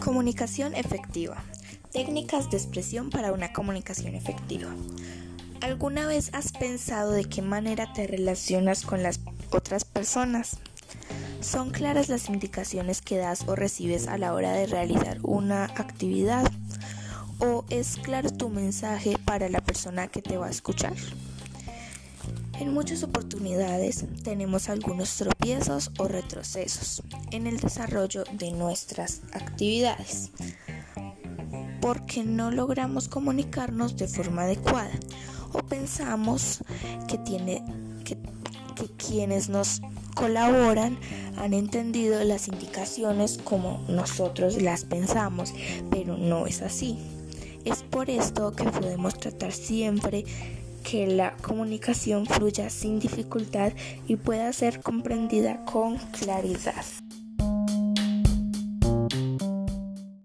Comunicación efectiva. Técnicas de expresión para una comunicación efectiva. ¿Alguna vez has pensado de qué manera te relacionas con las otras personas? ¿Son claras las indicaciones que das o recibes a la hora de realizar una actividad? ¿O es claro tu mensaje para la persona que te va a escuchar? En muchas oportunidades tenemos algunos tropiezos o retrocesos en el desarrollo de nuestras actividades porque no logramos comunicarnos de forma adecuada o pensamos que, quienes nos colaboran han entendido las indicaciones como nosotros las pensamos, pero no es así. Es por esto que podemos tratar siempre que la comunicación fluya sin dificultad y pueda ser comprendida con claridad.